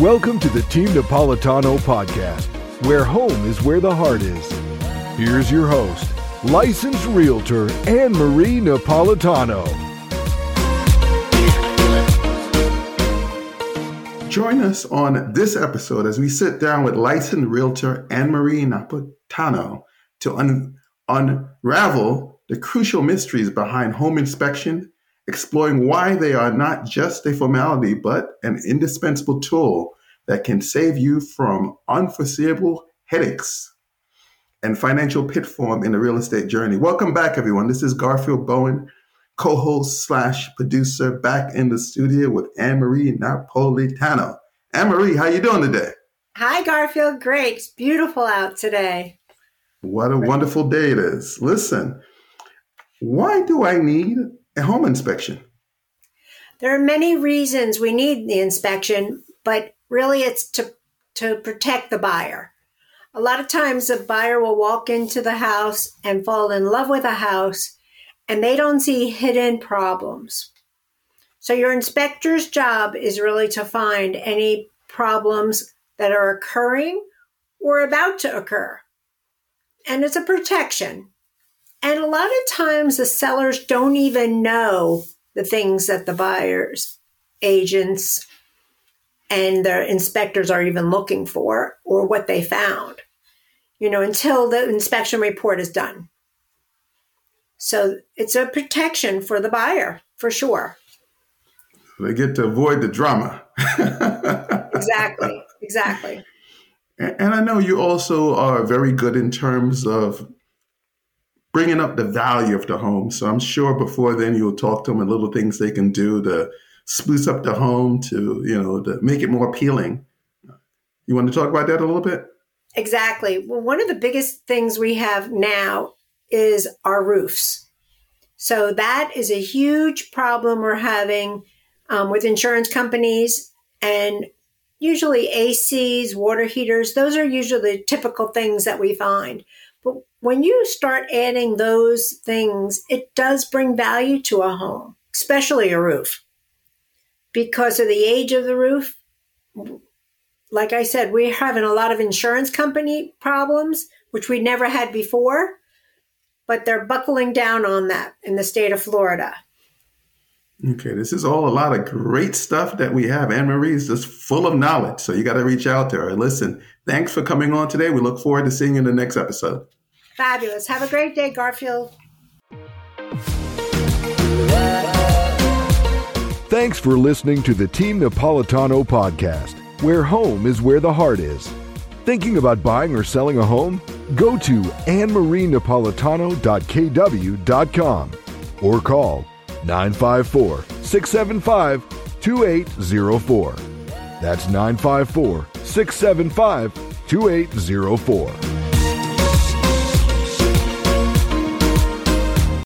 Welcome to the Team Napolitano podcast, where home is where the heart is. Here's your host, licensed realtor AnnMarie Napolitano. Join us on this episode as we sit down with licensed realtor AnnMarie Napolitano to un- unravel the crucial mysteries behind home inspection exploring why they are not just a formality, but an indispensable tool that can save you from unforeseeable headaches and financial pitfall in the real estate journey. Welcome back, everyone. This is Garfield Bowen, co-host slash producer, back in the studio with AnnMarie Napolitano. AnnMarie, how you doing today? Hi, Garfield. Great. It's beautiful out today. What a wonderful day it is. Listen, why do I need a home inspection? There are many reasons we need the inspection, but really it's to, to protect the buyer. A lot of times a buyer will walk into the house and fall in love with a house and they don't see hidden problems. So your inspector's job is really to find any problems that are occurring or about to occur. And it's a protection. And a lot of times the sellers don't even know the things that the buyers, agents, and the inspectors are even looking for or what they found, you know, until the inspection report is done. So it's a protection for the buyer, for sure. They get to avoid the drama. exactly, exactly. And I know you also are very good in terms of bringing up the value of the home. So I'm sure before then you'll talk to them and little things they can do to spruce up the home to, you know, to make it more appealing. You want to talk about that a little bit? Exactly. Well, one of the biggest things we have now is our roofs. So that is a huge problem we're having um, with insurance companies and usually ACs, water heaters. Those are usually the typical things that we find. But when you start adding those things, it does bring value to a home, especially a roof. Because of the age of the roof, like I said, we're having a lot of insurance company problems, which we never had before, but they're buckling down on that in the state of Florida. Okay, this is all a lot of great stuff that we have. AnnMarie is just full of knowledge, so you got to reach out to her. Listen, thanks for coming on today. We look forward to seeing you in the next episode. Fabulous. Have a great day, Garfield. Thanks for listening to the Team Napolitano podcast, where home is where the heart is. Thinking about buying or selling a home? Go to annmarienapolitano.kw.com or call 954 675 2804. That's 954 675 2804.